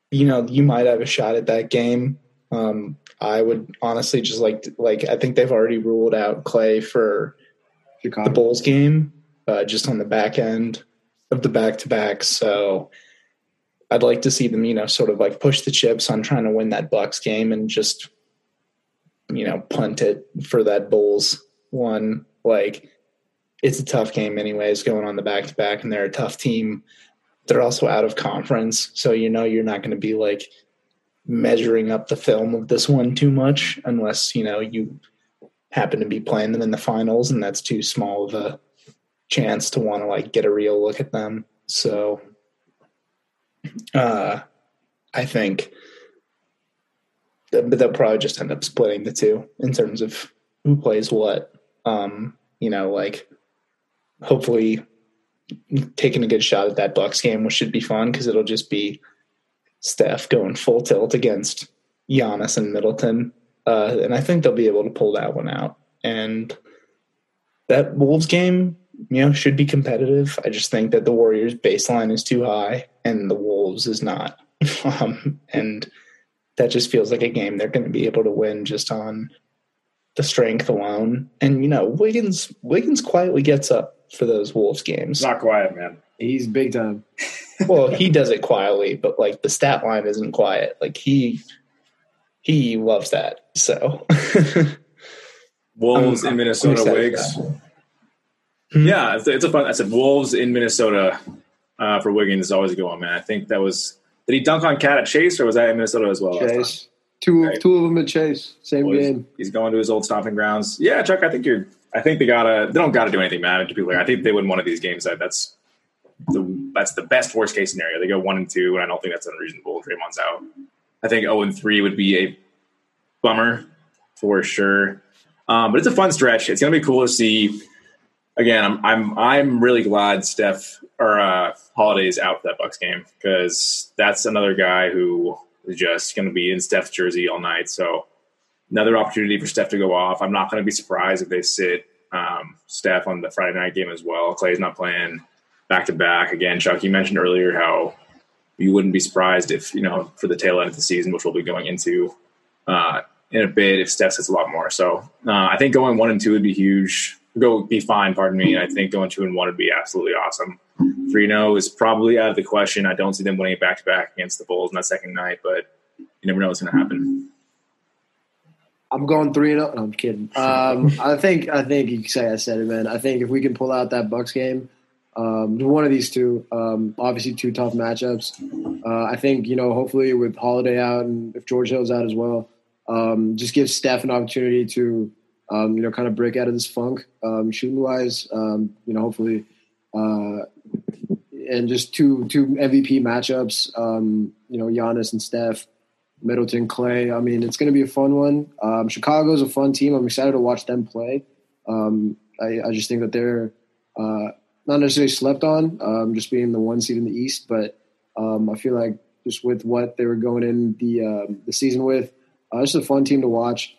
you know you might have a shot at that game. Um, I would honestly just like like I think they've already ruled out Klay for the Bulls game, uh, just on the back end of the back to back. So I'd like to see them, you know, sort of like push the chips on trying to win that Bucks game and just, you know, punt it for that Bulls one. Like it's a tough game anyways, going on the back to back, and they're a tough team. They're also out of conference, so you know you're not going to be like measuring up the film of this one too much unless you know you happen to be playing them in the finals and that's too small of a chance to want to like get a real look at them so uh i think but they'll probably just end up splitting the two in terms of who plays what um you know like hopefully taking a good shot at that bucks game which should be fun because it'll just be Steph going full tilt against Giannis and Middleton. Uh, and I think they'll be able to pull that one out. And that Wolves game, you know, should be competitive. I just think that the Warriors baseline is too high and the Wolves is not. um, and that just feels like a game they're going to be able to win just on the strength alone. And you know, Wiggins Wiggins quietly gets up for those Wolves games. Not quiet, man. He's big time. well, he does it quietly, but like the stat line isn't quiet. Like he he loves that. So Wolves I'm- in Minnesota, Wigs. Hmm? Yeah, it's, it's a fun. I said Wolves in Minnesota uh, for Wiggins is always a good one, man. I think that was. Did he dunk on KAT at Chase, or was that in Minnesota as well? Chase. Two Right. two of them at Chase. Same Well, he's- game. He's going to his old stomping grounds. Yeah, Chuck. I think you're. I think they gotta. They don't gotta do anything, man. To be clear, I think they win one of these games. That that's the that's the best worst case scenario. They go one and two, and I don't think that's unreasonable. Draymond's out. I think zero and three would be a bummer for sure. Um, but it's a fun stretch. It's gonna be cool to see. Again, I'm I'm I'm really glad Steph or uh, Holiday's out for that Bucks game because that's another guy who is just going to be in Steph's jersey all night. So another opportunity for Steph to go off. I'm not going to be surprised if they sit um, Steph on the Friday night game as well. Klay's not playing back to back again. Chuck, you mentioned earlier how you wouldn't be surprised if you know for the tail end of the season, which we'll be going into uh, in a bit, if Steph sits a lot more. So uh, I think going one and two would be huge. Go be fine, pardon me. I think going two and one would be absolutely awesome. Three zero is probably out of the question. I don't see them winning back to back against the Bulls in that second night, but you never know what's going to happen. I'm going three and zero. No, I'm kidding. Um, I think I think you say I said it, man. I think if we can pull out that Bucks game, um, one of these two, um, obviously two tough matchups. Uh, I think you know, hopefully with Holiday out and if George Hill's out as well, um, just give Steph an opportunity to um, you know kind of break out of this funk um, shooting wise. Um, you know, hopefully, uh, and just two two MVP matchups. You know, Giannis and Steph. Middleton, Klay. I mean, it's going to be a fun one. Chicago's a fun team. I'm excited to watch them play. I, I, just think that they're uh, not necessarily slept on, um, just being the one seed in the East. But um, I feel like just with what they were going in the um, the season with, uh, it's a fun team to watch.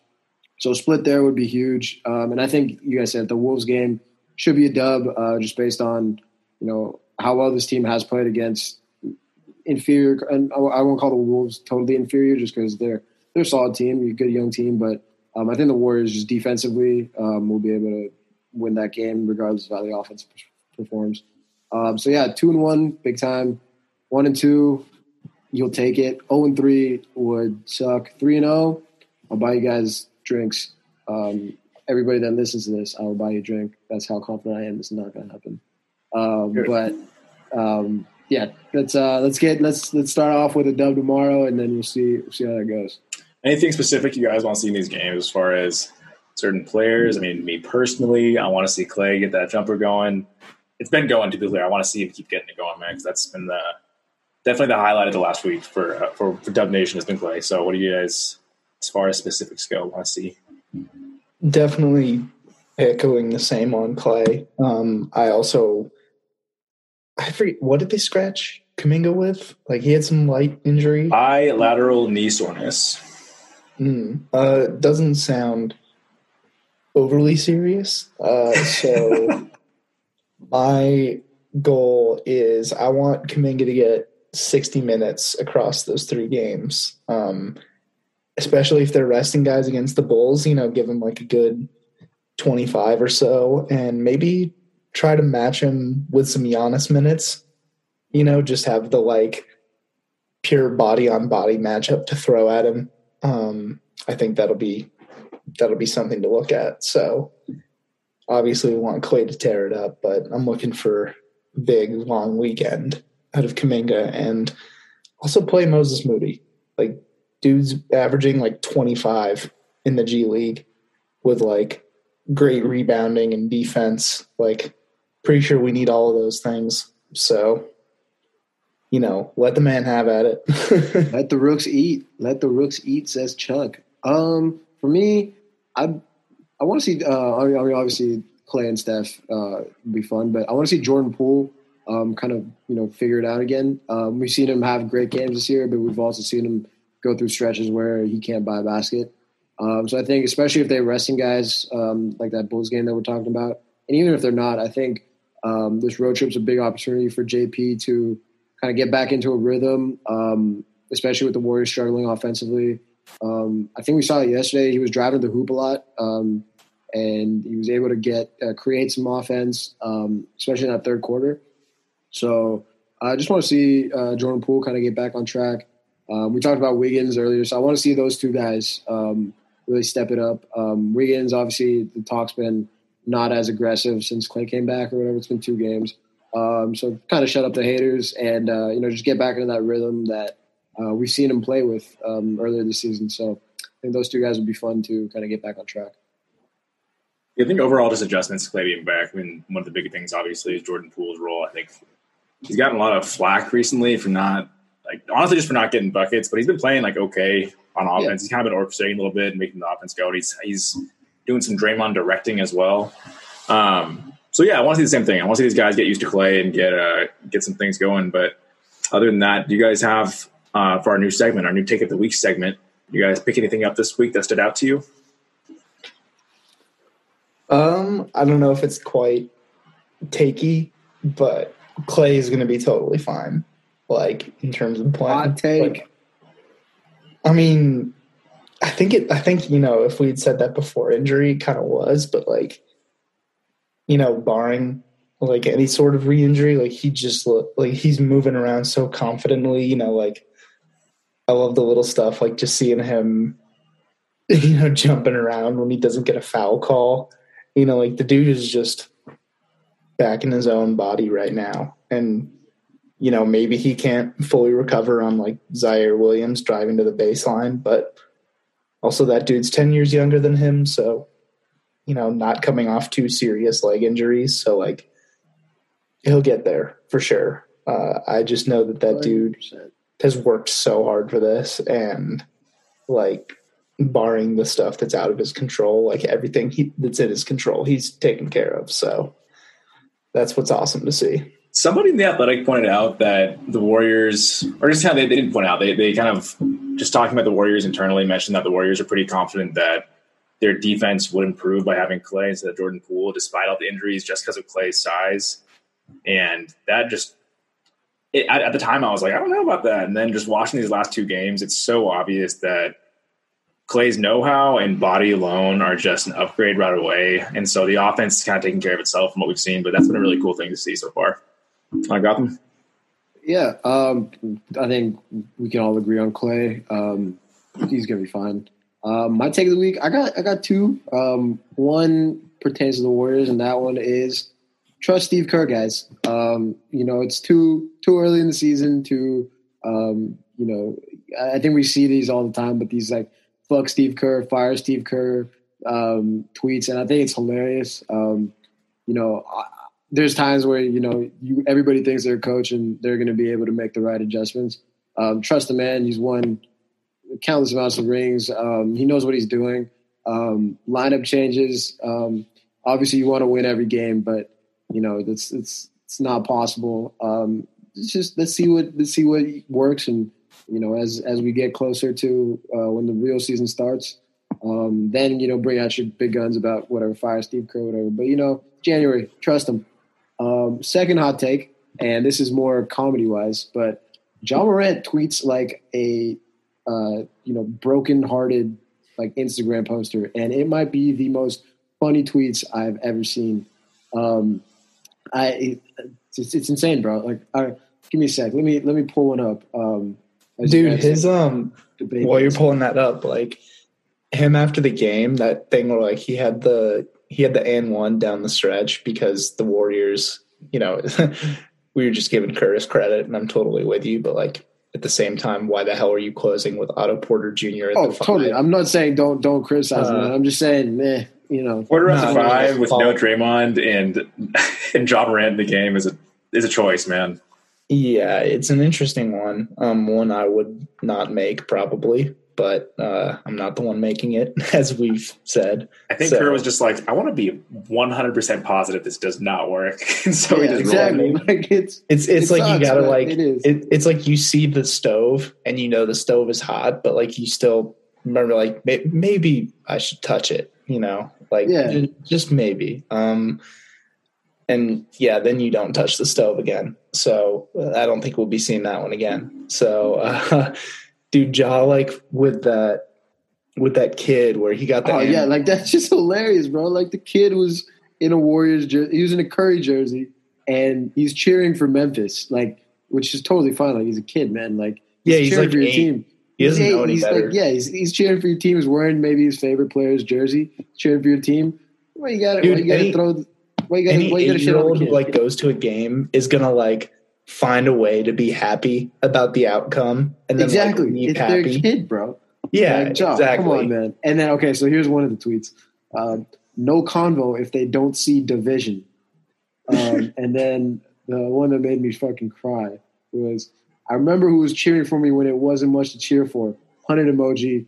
So split there would be huge. Um, and I think you guys said the Wolves game should be a dub, uh, just based on you know how well this team has played against inferior, and I won't call the Wolves totally inferior just because they're they're a solid team, a good young team. But um, I think the Warriors just defensively um, will be able to win that game regardless of how the offense performs. Um, so yeah, two and one, big time. One and two, you'll take it. Oh and three would suck. Three and zero, oh, I'll buy you guys drinks. Um, everybody that listens to this, I will buy you a drink. That's how confident I am. This is not going to happen. Um, but um, yeah, let's uh, let's get let's let's start off with a dub tomorrow, and then we'll see we'll see how that goes. Anything specific you guys want to see in these games as far as certain players? I mean, me personally, I want to see Klay get that jumper going. It's been going to be clear. I want to see him keep getting it going, man, because that's been the definitely the highlight of the last week for uh, for, for Dub Nation has been Klay. So, what do you guys, as far as specifics go, want to see? Definitely echoing the same on Klay. Um, I also I forget what did they scratch Kuminga with? Like he had some light injury. Bilateral knee soreness. Mm, uh, doesn't sound overly serious. Uh, so my goal is I want Kuminga to get 60 minutes across those three games. Um, especially if they're resting guys against the Bulls, you know, give them like a good 25 or so and maybe try to match him with some Giannis minutes. You know, just have the like pure body on body matchup to throw at him. Um, I think that'll be that'll be something to look at. So obviously we want Klay to tear it up, but I'm looking for big long weekend out of Kuminga and also play Moses Moody. Like dude's averaging like 25 in the G League with like great rebounding and defense. Like pretty sure we need all of those things. So, you know, let the man have at it. let the rooks eat. Let the rooks eat, says Chuck. Um, for me, I I want to see. Uh, I mean, obviously Klay and Steph uh, be fun, but I want to see Jordan Poole um, kind of you know figure it out again. Um, we've seen him have great games this year, but we've also seen him go through stretches where he can't buy a basket. Um, so I think, especially if they're resting guys um, like that Bulls game that we're talking about, and even if they're not, I think um, this road trip's a big opportunity for JP to kind of get back into a rhythm, um, especially with the Warriors struggling offensively. Um, I think we saw it yesterday. He was driving the hoop a lot, um, and he was able to get uh, create some offense, um, especially in that third quarter. So I just want to see uh, Jordan Poole kind of get back on track. Um, we talked about Wiggins earlier, so I want to see those two guys really step it up. Wiggins, obviously, the talk's been not as aggressive since Klay came back or whatever. It's been two games. Um, so kind of shut up the haters and, uh, you know, just get back into that rhythm that uh, we've seen him play with um, earlier this season. So I think those two guys would be fun to kind of get back on track. Yeah, I think overall just adjustments, Klay being back. I mean, one of the big things obviously is Jordan Poole's role. I think he's gotten a lot of flack recently for not, like, honestly, just for not getting buckets, but he's been playing like okay on offense. Yeah. He's kind of been orchestrating a little bit and making the offense go. He's he's doing some Draymond directing as well. Um, so yeah, I want to see the same thing. I want to see these guys get used to Klay and get uh, get some things going. But other than that, do you guys have uh, for our new segment, our new take of the week segment? You guys pick anything up this week that stood out to you? Um, I don't know if it's quite takey, but Klay is going to be totally fine. Like in terms of playing. Hot take. Like, I mean, I think it. I think you know if we had said that before injury, kind of was, but like, you know, barring like any sort of re-injury, like he just look like he's moving around so confidently. You know, like I love the little stuff, like just seeing him you know, jumping around when he doesn't get a foul call. You know, like the dude is just back in his own body right now. And, you know, maybe he can't fully recover on like Ziaire Williams driving to the baseline, but also that dude's 10 years younger than him. So, you know, not coming off two serious leg injuries. So, like, he'll get there for sure. Uh, I just know that that dude 100%. Has worked so hard for this and like barring the stuff that's out of his control like everything he, that's in his control he's taken care of so that's what's awesome to see Somebody in the athletic pointed out that the Warriors, or just how they, they didn't point out, they, they kind of just talking about the Warriors internally mentioned that the Warriors are pretty confident that their defense would improve by having Klay instead of Jordan Poole, despite all the injuries, just because of Klay's size. And that just, it, at, at the time, I was like, I don't know about that. And then just watching these last two games, it's so obvious that Klay's know-how and body alone are just an upgrade right away. And so the offense is kind of taking care of itself from what we've seen. But that's been a really cool thing to see so far. I got them. Yeah, um, I think we can all agree on Klay. Um, he's gonna be fine. Um, my take of the week, I got I got two. Um, one pertains to the Warriors, and that one is trust Steve Kerr, guys. Um, you know, it's too too early in the season to um, you know. I think we see these all the time, but these like fuck Steve Kerr, fire Steve Kerr um, tweets, and I think it's hilarious. Um, you know, I, there's times where you know you everybody thinks they're a coach and they're going to be able to make the right adjustments. Um, trust the man; he's won countless amounts of rings. Um, he knows what he's doing. Lineup changes. Obviously, you want to win every game, but you know it's it's it's not possible. Um, it's just let's see what let's see what works, and you know as as we get closer to uh, when the real season starts, um, then you know bring out your big guns about whatever fire Steve Kerr, whatever. But you know January, trust him. Um, second hot take, and this is more comedy wise, but Ja Morant tweets like a uh, you know broken hearted like Instagram poster, and it might be the most funny tweets I've ever seen. Um, I it's, it's insane, bro. Like, I, give me a sec. Let me let me pull one up. Um, dude his um while you're pulling that up like him after the game that thing where like he had the he had the and one down the stretch because the warriors you know we were just giving curtis credit and i'm totally with you but like at the same time why the hell are you closing with otto porter jr at Oh, the totally. I'm not saying don't don't criticize Uh, him. I'm just saying, eh, you know. quarter at No, five with no Draymond and and Ja Morant in the game is a is a choice, man. yeah it's an interesting one um one i would not make probably but uh i'm not the one making it as we've said I think So- Kerr was just like, I want to be 100 percent positive this does not work, and so he Yeah, just exactly. rolled. Like it's It's it's It like you gotta like it is. it, it's like you see the stove and you know the stove is hot, but like you still remember like may, maybe I should touch it, you know, like Yeah. just maybe. Um, and yeah, then you don't touch the stove again. So uh, I don't think we'll be seeing that one again. So, uh, dude, jaw like with that with that kid where he got the Oh yeah, like that's just hilarious, bro. Like the kid was in a Warriors jersey, he was in a Curry jersey, and he's cheering for Memphis, like which is totally fine. Like he's a kid, man. Like yeah, he's like for your eight. team. He doesn't He's know any he's better. Like, yeah, he's, he's cheering for your team. He's wearing maybe his favorite player's jersey, cheering for your team. Why you got to? Dude, Why you got to throw? Why you got to? Why you got to eight shit on the who kid? like goes to a game is gonna like find a way to be happy about the outcome and then exactly, like, it's their happy. kid, bro. Yeah, Like, exactly. Come on, man. And then okay, so here's one of the tweets. Um, no convo if they don't see division. Um, and then the one that made me fucking cry was I remember who was cheering for me when it wasn't much to cheer for. Hunted emoji,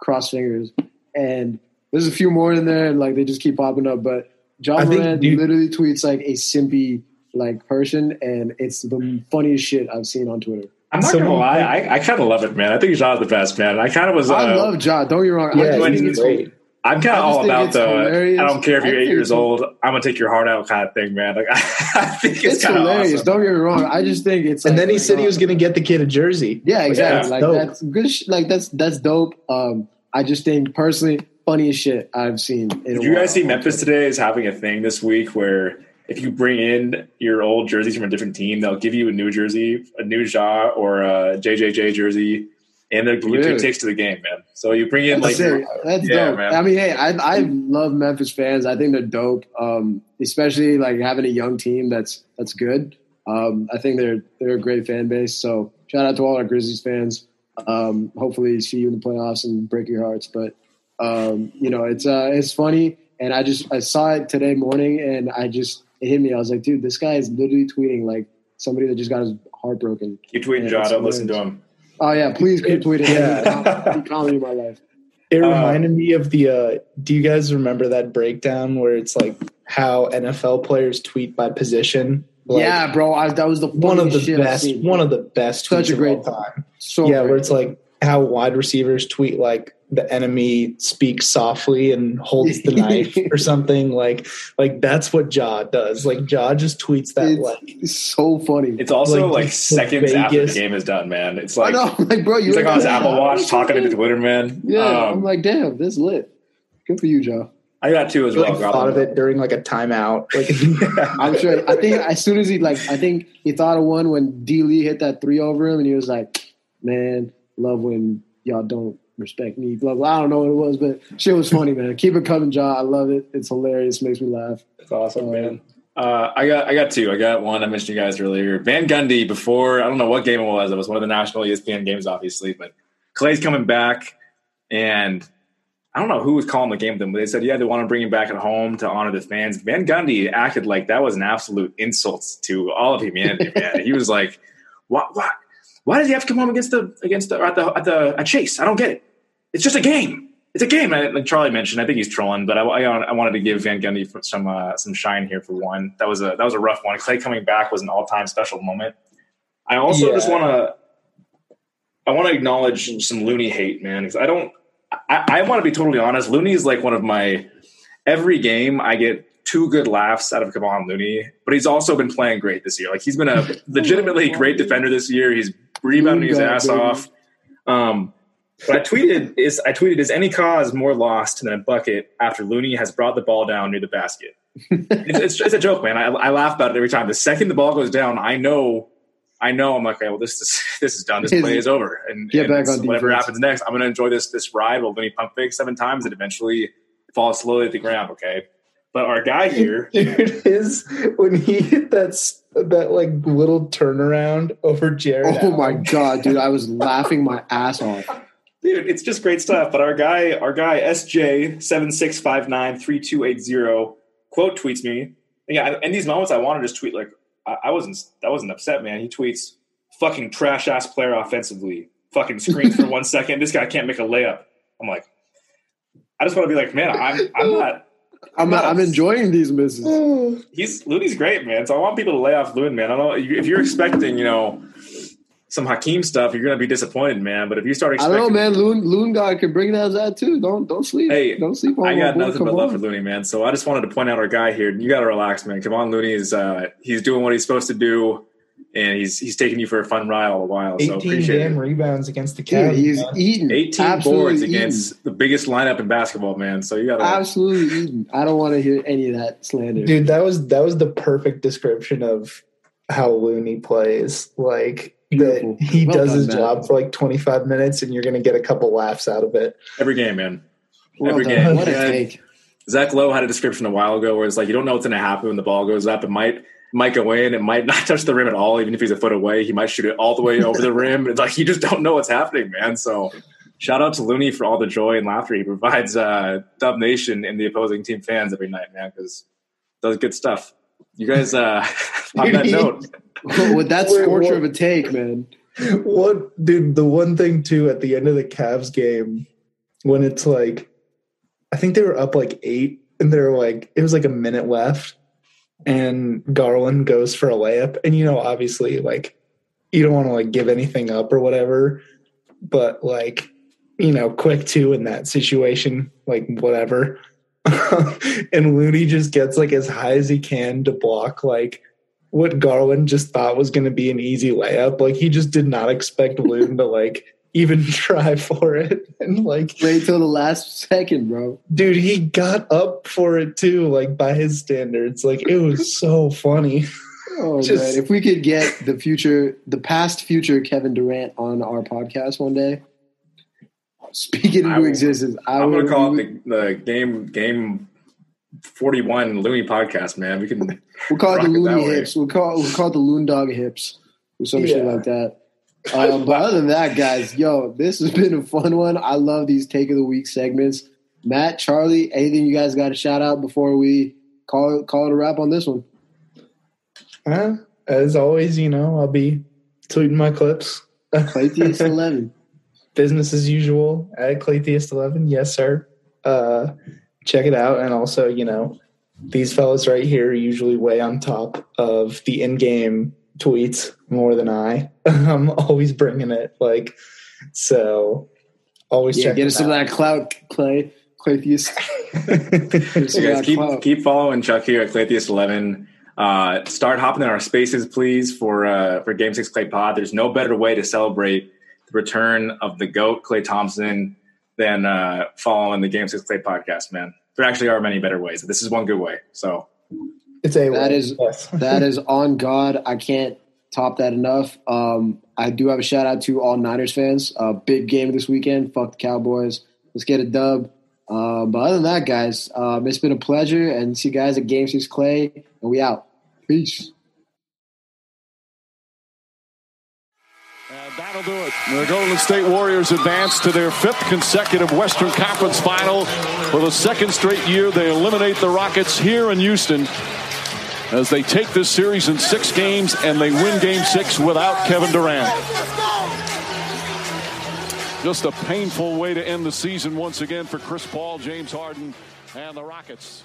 cross fingers, and there's a few more in there, and like they just keep popping up. But I John think, Morant dude- literally tweets like a simpy like person, and it's the funniest shit I've seen on Twitter. I'm not Someone- gonna lie, I, I kind of love it, man. I think John's the best, man. I kind of was. Uh, I love Ja. Don't get me wrong. I Yeah, just when he's it's great. I'm kind of all about it's the. hilarious. I don't care if you're eight years old. I'm gonna take your heart out, kind of thing, man. Like I think it's, it's kind of hilarious. awesome. Don't get me wrong. I just think it's. And then he like, said he uh, was going to get the kid a jersey. Yeah, exactly. that's like dope. that's good. Sh- like that's that's dope. Um, I just think personally, funniest shit I've seen. In Did a you guys see Memphis Twitter. today is having a thing this week where if you bring in your old jerseys from a different team, they'll give you a new jersey, a new Ja or a JJJ jersey and they'll give you Really? two takes to the game, man. So you bring in like That's. That's Yeah, dope. man. I mean, hey, I I love Memphis fans. I think they're dope. Um, especially like having a young team that's that's good. Um, I think they're they're a great fan base. So shout out to all our Grizzlies fans. Um, hopefully see you in the playoffs and break your hearts. But um, you know, it's uh, it's funny, and I just I saw it today morning, and I just it hit me. I was like, dude, this guy is literally tweeting like somebody that just got his heart broken. keep tweeting, Yeah, John. it's Don't listen to him. Oh yeah, please keep tweeting. Yeah. Comedy my life. It Uh, reminded me of the. Uh, do you guys remember that breakdown where it's like how NFL players tweet by position? Like, yeah, bro. I, that was the one of the best. seen. One of the best. Such tweets a great of all time. So yeah, great. where it's like how wide receivers tweet like the enemy speaks softly and holds the knife or something like like that's what Ja does. Like Ja just tweets that It's- like It's so funny. It's also Like, like, the seconds after the game is done, man. It's I like know, like, bro, you he's like on his Apple Watch talking okay. to Twitter, man. Yeah, I'm Um, like, damn, this lit. Good for you, Joe. I got two as well. like thought of it during like a timeout. Like I'm sure. I think as soon as he like, I think he thought of one when D Lee hit that three over him, and he was like, "Man, love when y'all don't respect me." Blah blah. I don't know what it was, but shit was funny, man. Keep it coming, Joe. I love it. It's hilarious. Makes me laugh. It's awesome, man. Uh, I got I got two. I got one I mentioned you guys earlier. Van Gundy before I don't know what game it was. It was one of the national ESPN games, obviously. But Klay's coming back, and I don't know who was calling the game with him, but they said yeah they want to bring him back at home to honor the fans. Van Gundy acted like that was an absolute insult to all of humanity. man, he was like, "What? What? Why does he have to come home against the against the at the at the at Chase? I don't get it. It's just a game." It's a game, and like Charlie mentioned. I think he's trolling, but I, I, I wanted to give Van Gundy some uh, some shine here for one. That was a that was a rough one. Klay coming back was an all time special moment. I also Yeah. just want to I want to acknowledge some Looney hate, man. Because I don't. I, I want to be totally honest. Looney is like one of my every game. I get two good laughs out of Kevon Looney, but he's also been playing great this year. Like he's been a legitimately great defender this year. He's rebounding his ass off. Um, but I tweeted is I tweeted is any cause more lost than a bucket after Looney has brought the ball down near the basket. it's, it's, it's a joke, man. I, I laugh about it every time. The second the ball goes down, I know, I know. I'm like, okay, well, this is this is done. This play is over, and, Get and back on whatever defense. happens next, I'm going to enjoy this this ride. Will Looney pump fake seven times and eventually fall slowly at the ground. Okay, but our guy here, dude his when he hit that that like little turnaround over Jarrett. Oh my god, dude! I was laughing my ass off. Dude, it's just great stuff. But our guy, our guy SJ seven six five nine three two eight zero quote tweets me. And yeah, in these moments, I want to just tweet like I, I wasn't I wasn't upset, man. He tweets fucking trash ass player offensively. Fucking screens for one second. This guy can't make a layup. I'm like, I just want to be like, man, I'm I'm not. I'm I'm enjoying these misses. He's Looney's great, man. So I want people to lay off Loon, man. I don't know if you're expecting, you know, some Hakeem stuff, you're gonna be disappointed, man. But if you start expecting- I don't know, man. Loon Loon guy can bring that that too. Don't don't sleep. Hey, don't sleep on I got nothing Come but love on. for Looney, man. So I just wanted to point out our guy here. You got to relax, man. Come on, Looney is uh, he's doing what he's supposed to do, and he's he's taking you for a fun ride all the while. So 18 appreciate damn it. rebounds against the Dude, Cavs. he's man. eating. 18 Absolutely boards eating. against the biggest lineup in basketball, man. So you got to. Absolutely eating. I don't want to hear any of that slander. dude. That was that was the perfect description of how Looney plays. Like Beautiful. that he Well does done, his man. job for like 25 minutes, and you're gonna get a couple laughs out of it. Every game, man. Well every done. game. What a Yeah. take. Zach Lowe had a description a while ago where it's like you don't know what's going to happen when the ball goes up. It might might go in. It might not touch the rim at all. Even if he's a foot away, he might shoot it all the way over the rim. It's like you just don't know what's happening, man. So shout out to Looney for all the joy and laughter he provides uh, Dub Nation and the opposing team fans every night, man. Because does good stuff. You guys, uh, on that note, With that scorcher of a take, man. What, dude? The one thing too at the end of the Cavs game, when it's like, I think they were up like eight, and they're like, it was like a minute left, and Garland goes for a layup, and you know, obviously, like, you don't want to like give anything up or whatever, but like, you know, quick two in that situation, like whatever. and Looney just gets like as high as he can to block like what Garland just thought was going to be an easy layup. Like he just did not expect Loon to like even try for it. And like, Wait till the last second, bro. dude, he got up for it too, like by his standards. Like it was so funny. Oh Just- man, if we could get the future, the past future Kevin Durant on our podcast one day, Speaking I into will- existence, I I'm would gonna call it the, the game game 41 Looney podcast, man. We can We'll call it the rock it loony hips. We'll call we'll call it the loon dog hips or some shit like that. Um, but other than that, guys, yo, this has been a fun one. I love these take of the week segments. Matt, Charlie, anything you guys got to shout out before we call it, call it a wrap on this one? Uh, as always, you know, I'll be tweeting my clips. Claytheist eleven. Business as usual at Claytheist11. Yes, sir. Uh, check it out. And also, you know, these fellas right here are usually way on top of the in-game tweets more than I. I'm always bringing it. Like, so always Yeah, check get them us some of that clout, Clay. Claytheist. Get us some you of guys keep clout. keep following Chuck here at Claytheist11. Uh, start hopping in our spaces, please, for uh, for Game Six Clay Pod. There's no better way to celebrate the return of the goat Klay Thompson than uh, following the Game Six Clay podcast, man. There actually are many better ways. This is one good way. So It's a That is- yes. that is on God. I can't top that enough. Um, I do have a shout out to all Niners fans. Uh, big game this weekend. Fuck the Cowboys. Let's get a dub. Uh, but other than that, guys, um, it's been a pleasure. And see you guys at Game Six Clay. And we out. Peace. That'll do it. The Golden State Warriors advance to their fifth consecutive Western Conference final. For the second straight year, they eliminate the Rockets here in Houston as they take this series in six games and they win game six without Kevin Durant. Just a painful way to end the season once again for Chris Paul, James Harden, and the Rockets.